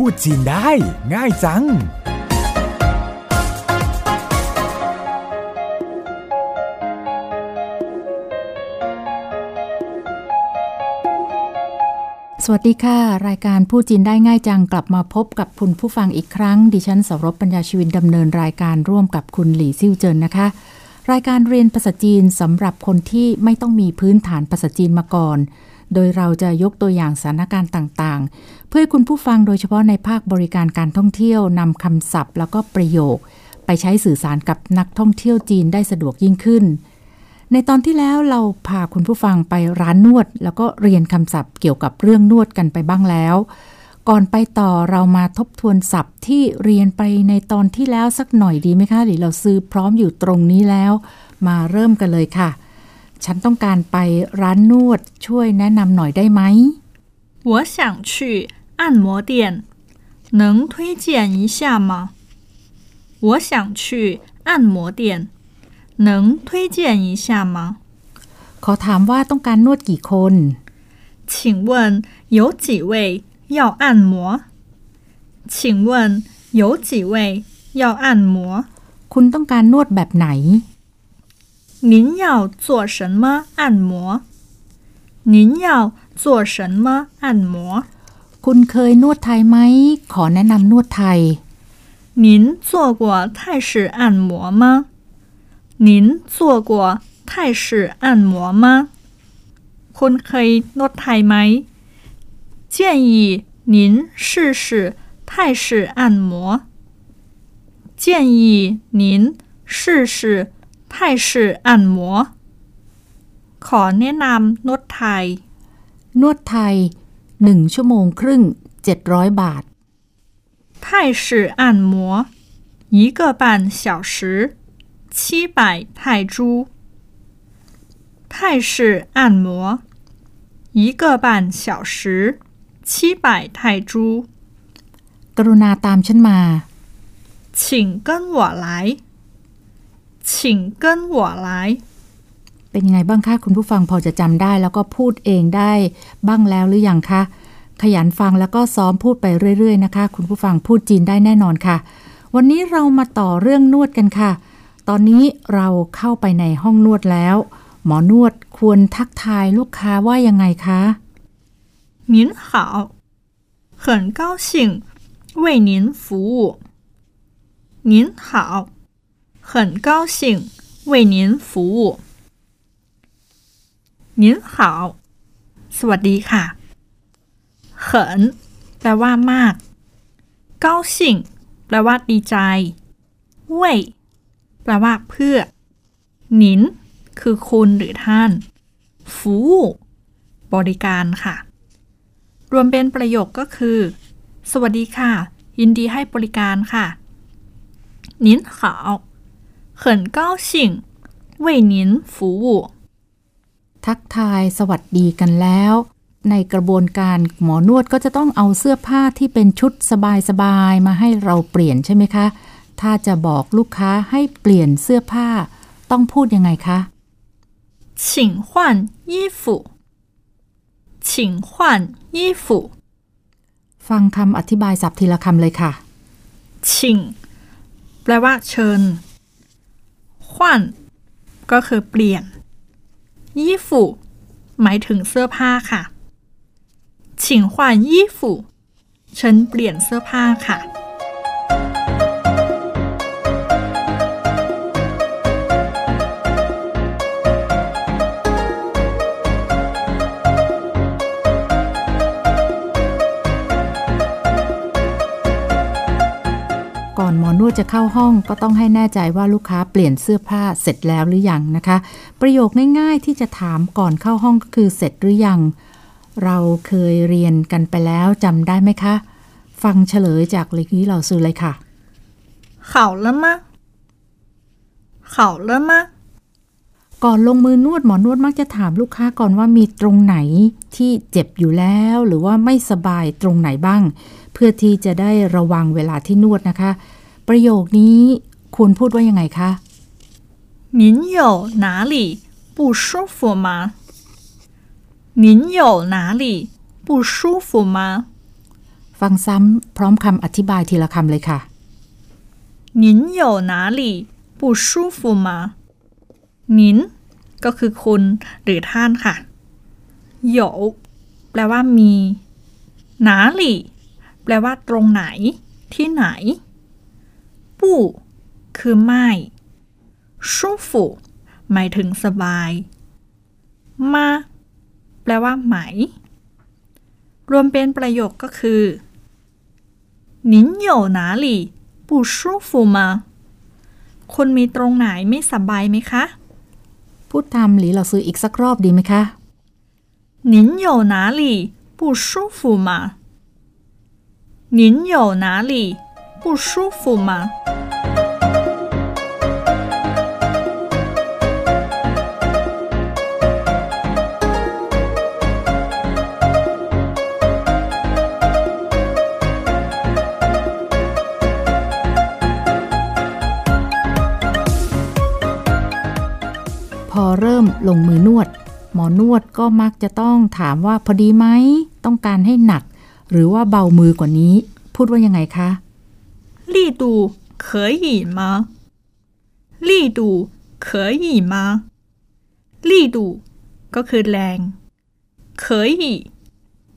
พูดจีนได้ ง่ายจัง สวัสดีค่ะ รายการพูดจีนได้ง่ายจัง กลับมาพบกับคุณผู้ฟังอีกครั้ง ดิฉันสรบปัญญาชีวินดำเนินรายการร่วมกับคุณหลี่ซิ่วเจินนะคะ รายการเรียนภาษาจีนสำหรับคนที่ไม่ต้องมีพื้นฐานภาษาจีนมาก่อน โดยเราจะยกตัวอย่างสถานการณ์ต่างๆ เพื่อให้คุณผู้ฟังโดยเฉพาะในภาคบริการการท่องเที่ยวนำคำศัพท์ แล้วก็ประโยค ไปใช้สื่อสารกับนักท่องเที่ยวจีนได้สะดวกยิ่งขึ้น ในตอนที่แล้วเราพาคุณผู้ฟังไปร้านนวด แล้วก็เรียนคำศัพท์เกี่ยวกับเรื่องนวดกันไปบ้างแล้ว ก่อนไปต่อเรามาทบทวนศัพท์ที่เรียนไปในตอนที่แล้วสักหน่อยดีไหมคะหรือเราซื้อพร้อมอยู่ตรงนี้แล้ว มาเริ่มกันเลยค่ะ ฉันต้องการไปร้านนวดช่วยแนะนำหน่อยได้ไหม 我想去按摩店，能推荐一下吗？我想去按摩店，能推荐一下吗？ ขอถามว่าต้องการนวดกี่คน 请问有几位要按摩？请问有几位要按摩？ คุณต้องการนวดแบบไหน 您要做什么按摩？您要做什么按摩？ คุณเคยนวดไทยไหม ขอแนะนำนวดไทย 您做过泰式按摩吗？您做过泰式按摩吗？คุณเคยนวดไทยไหม建议您试试泰式按摩。建议您试试 泰式按摩。ขอแนะนำนวดไทย นวดไทยหนึ่งชั่วโมงครึ่ง 700 บาท 泰式按摩一个半小时，七百泰铢。泰式按摩一个半小时，七百泰铢。 กรุณาตามฉันมา 请跟我来， 请跟我来。 เป็นยังไงบ้างคะคุณผู้ฟังพอจะจำได้แล้วก็พูดเองได้บ้างแล้วหรือยังคะ ขยันฟังแล้วก็ซ้อมพูดไปเรื่อย ๆ นะคะ คุณผู้ฟังพูดจีนได้แน่นอนค่ะ วันนี้เรามาต่อเรื่องนวดกันค่ะ ตอนนี้เราเข้าไปในห้องนวดแล้ว หมอนวดควรทักทายลูกค้าว่ายังไงคะ 您好，很高兴为您服务。您好， 很高兴为您服务。您好，สวัสดีค่ะเขินแปลว่ามากเก้าสิ่งแปลว่าดีใจเว่ยแปลว่าเพื่อหนิน คือคุณหรือท่านฟูบริการค่ะ รวมเป็นประโยคก็คือ สวัสดีค่ะ ยินดีให้บริการค่ะ您好 很高兴为您服务 ทักทายสวัสดีกันแล้ว ในกระบวนการหมอนวดก็จะต้องเอาเสื้อผ้าที่เป็นชุดสบายๆมาให้เราเปลี่ยนใช่ไหมคะ ถ้าจะบอกลูกค้าให้เปลี่ยนเสื้อผ้า ต้องพูดยังไงคะ 请换衣服请换衣服 ฟังคำอธิบายศัพท์ทีละคำเลยค่ะ ชิงแปลว่าเชิญ ขวัญก็คือเปลี่ยน ยี่ฝูหมายถึงเสื้อผ้าค่ะ ฉิงขวานยี่ฝูฉันเปลี่ยนเสื้อผ้าค่ะ นวดจะเข้าห้องก็ต้องให้แน่ใจว่าลูกค้าเปลี่ยนเสื้อผ้าเสร็จแล้วหรือยังนะคะ ประโยคง่ายๆที่จะถามก่อนเข้าห้องก็คือเสร็จหรือยัง เราเคยเรียนกันไปแล้วจำได้ไหมคะ ฟังเฉลยจากลิกี้เราซื้อเลยค่ะข่าแล้วมะข่าแล้วมะก่อนลงมือนวดหมอนวดมักจะถามลูกค้าก่อนว่ามีตรงไหนที่เจ็บอยู่แล้ว หรือว่าไม่สบายตรงไหนบ้าง เพื่อที่จะได้ระวังเวลาที่นวดนะคะ ประโยคนี้ควรพูดว่ายังไงคะ 您有哪里不舒服吗？您有哪里不舒服吗？ ฟังซ้ำพร้อมคำอธิบายทีละคำเลยค่ะ 您有哪里不舒服吗您ก็คือคุณหรือท่านค่ะ有แปลว่ามี哪里แปลว่าตรงไหน ที่ไหน 不คือไม่舒服หมายถึงสบายมาแปลว่าไหม รวมเป็นประโยคก็คือ您有哪里不舒服吗คุณมีตรงไหนไม่สบายไหมคะ พูดตามหลีเราซื้ออีกสักรอบดีไหมคะ 您有哪里不舒服吗您有哪里 不舒服吗พอเริ่มลงมือนวด หมอนวดก็มักจะต้องถามว่าพอดีไหม ต้องการให้หนัก หรือว่าเบามือกว่านี้ พูดว่ายังไงคะ 力度可以吗力度可以吗力度ก็คือแรง可以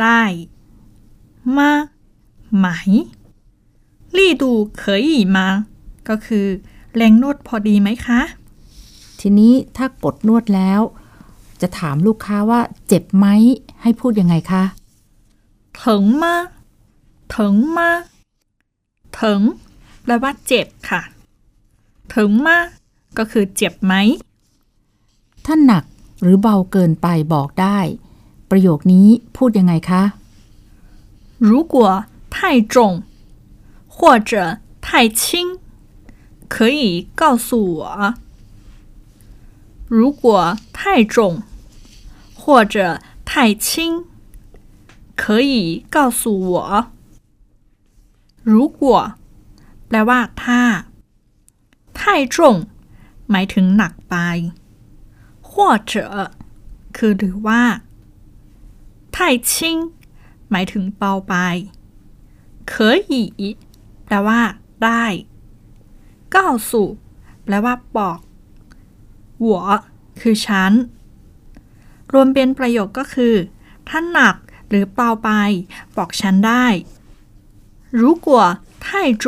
ได้มาไหม力度可以吗ก็คือ แรงนวดพอดีไหมคะ ทีนี้ถ้ากดนวดแล้ว จะถามลูกค้าว่าเจ็บไหม ให้พูดยังไงคะ 疼吗 疼吗疼แปลว่าเจ็บค่ะถึงมากก็คือเจ็บไหม ถ้าหนักหรือเบาเกินไปบอกได้ ประโยคนี้พูดยังไงคะ 如果太重或者太轻可以告诉我如果太重或者太轻可以告诉我 如果แปลว่า ถ้า太重หมายถึงหนักไป或者คือหรือว่า太轻หมายถึงเบาไป可以แปลว่า ได้告诉แปลว่าบอก我คือฉัน รวมเป็นประโยคก็คือ ถ้าหนักหรือเบาไป บอกฉันได้ 如果太重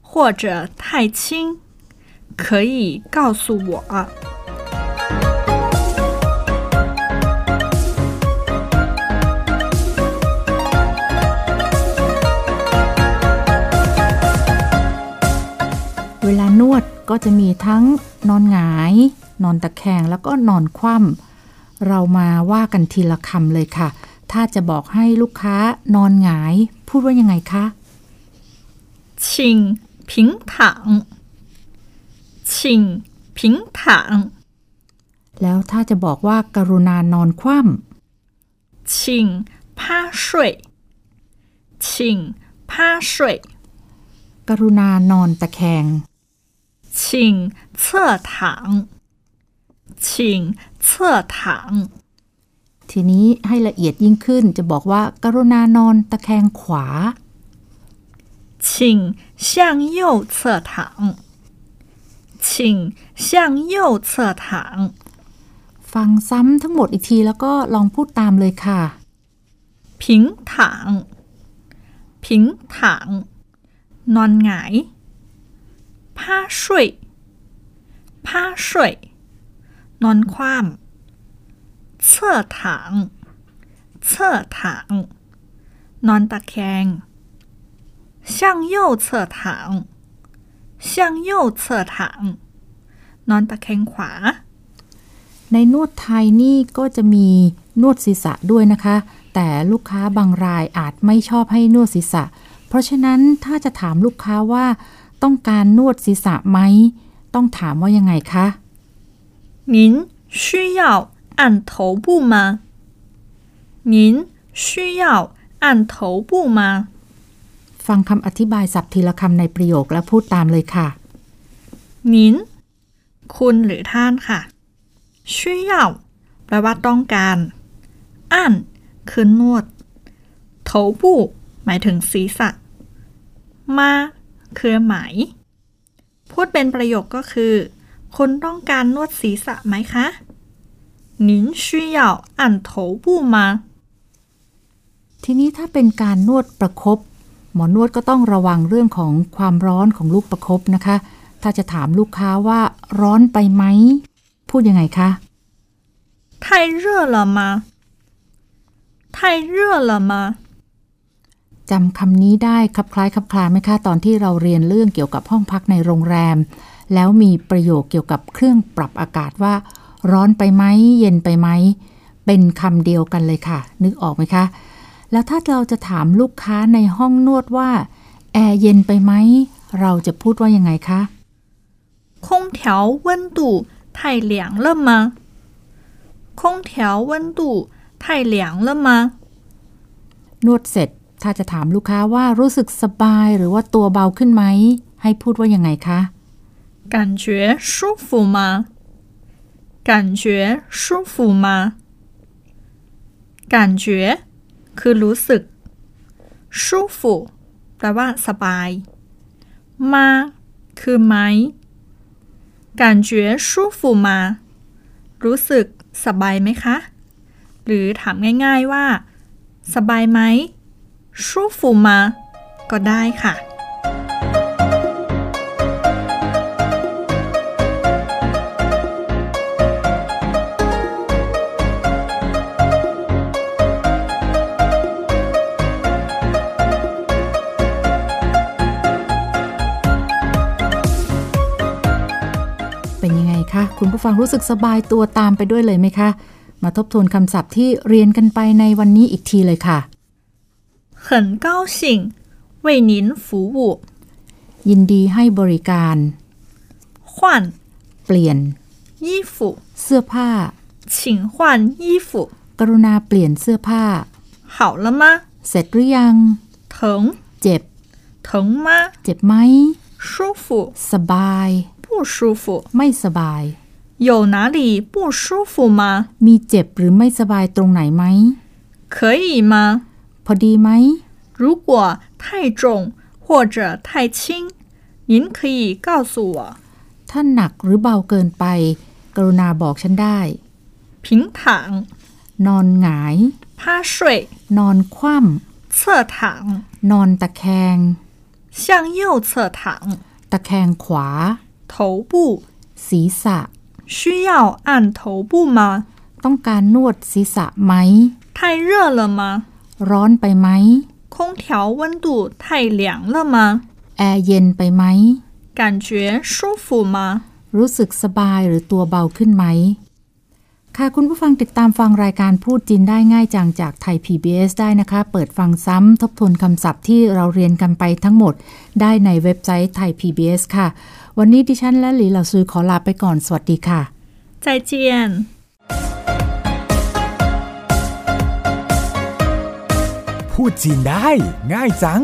或者太轻可以告诉我เวลานวดก็จะมีทั้งนอนหงาย นอนตะแคงแล้วก็นอนคว่ำเรามาว่ากันทีละคำเลยค่ะ ถ้าจะบอกให้ลูกค้านอนหงาย พูดว่ายังไงคะชิงผิงถังชิงผิงถังแล้วถ้าจะบอกว่ากรุณานอนคว่ำชิงผ้าชิงผ้กรุณานอนตะแคงชิงเชื่ชิงเ躺 ทีนี้ให้ละเอียดยิ่งขึ้นจะบอกว่าการุณานอนตะแคงขวา 请向右侧躺请向右侧躺 ฟังซ้ำทั้งหมดอีกทีแล้วก็ลองพูดตามเลยค่ะ 平躺平躺นอนหงาย趴睡趴睡นอนคว่ำ 侧躺侧躺นอนตะแคง向右侧躺向右侧躺นอนตะแคงขวา ในนวดไทยนี่ก็จะมีนวดศีรษะด้วยนะคะ แต่ลูกค้าบางรายอาจไม่ชอบให้นวดศีรษะ เพราะฉะนั้นถ้าจะถามลูกค้าว่า ต้องการนวดศีรษะไหม ต้องถามว่ายังไงคะ 您需要 按头部吗？您需要按头部吗？ ฟังคำอธิบายสับทีละคำในประโยคและพูดตามเลยค่ะ 您คุณหรือท่านค่ะ需要แปลว่าต้องการอันคือนวด头部 หมายถึงศีรษะ มาคือไหม พูดเป็นประโยคก็คือ คุณต้องการนวดศีรษะไหมคะ 您需要按头部吗 ทีนี้ถ้าเป็นการนวดประครบหมอนวดก็ต้องระวังเรื่องของความร้อนของลูกประครบนะคะ ถ้าจะถามลูกค้าว่าร้อนไปไหม พูดยังไงคะ 太热了吗太热了吗 จำคำนี้ได้คลับคล้ายคลับคลาไหมคะ ตอนที่เราเรียนเรื่องเกี่ยวกับห้องพักในโรงแรม แล้วมีประโยคเกี่ยวกับเครื่องปรับอากาศว่า ร้อนไปไหมเย็นไปไหม เป็นคำเดียวกันเลยค่ะ นึกออกไหมคะ แล้วถ้าเราจะถามลูกค้าในห้องนวดว่า แอร์เย็นไปไหม เราจะพูดว่ายังไงคะ 空调温度太凉了吗空调温度太凉了吗 นวดเสร็จ ถ้าจะถามลูกค้าว่ารู้สึกสบายหรือว่าตัวเบาขึ้นไหม ให้พูดว่ายังไงคะ 感觉舒服吗 感觉舒服吗感觉คือรู้สึก舒服แปลว่าสบายมาคือไหม感觉舒服吗รู้สึกสบายไหมคะ หรือถามง่ายๆว่า สบายไหม舒服吗ก็ได้ค่ะ ฟังรู้สึกสบายตัวตามไปด้วยเลยไหมคะ มาทบทวนคำศัพท์ที่เรียนกันไปในวันนี้อีกทีเลยค่ะ 很高兴为您服务 ยินดีให้บริการ 换 เปลี่ยน 衣服 เสื้อผ้า 请换衣服 กรุณาเปลี่ยนเสื้อผ้า 好了吗 เสร็จหรือยัง 疼 เจ็บ 疼吗 เจ็บไหม 舒服 สบาย 不舒服 ไม่สบาย 有哪里不舒服吗 มีเจ็บหรือไม่สบายตรงไหนไหม 可以吗 พอดีไหม 如果太重或者太轻您可以告诉我 ถ้าหนักหรือเบาเกินไป กรุณาบอกฉันได้ 平躺 นอนหงาย 趴睡 นอนคว่ 侧躺ำนอนตะแคง 向右侧躺 ตะแคงขวา 头部 ศีรษะ 需要按头部吗 ต้องการนวดศีรษะไหม 太热了吗 ร้อนไปไหม 空调温度太凉了吗 แอร์เย็นไปไหม 感觉舒服吗 รู้สึกสบายหรือตัวเบาขึ้นไหม ค่ะคุณผู้ฟังติดตามฟังรายการพูดจีนได้ง่ายจังจากไทย PBS ได้นะคะ เปิดฟังซ้ำทบทวนคำศัพท์ที่เราเรียนกันไปทั้งหมด ได้ในเว็บไซต์ไทย PBS ค่ะ วันนี้ดิฉันและหลีเหล่าซือขอลาไปก่อนสวัสดีค่ะ再见。พูดจีนได้ง่ายจัง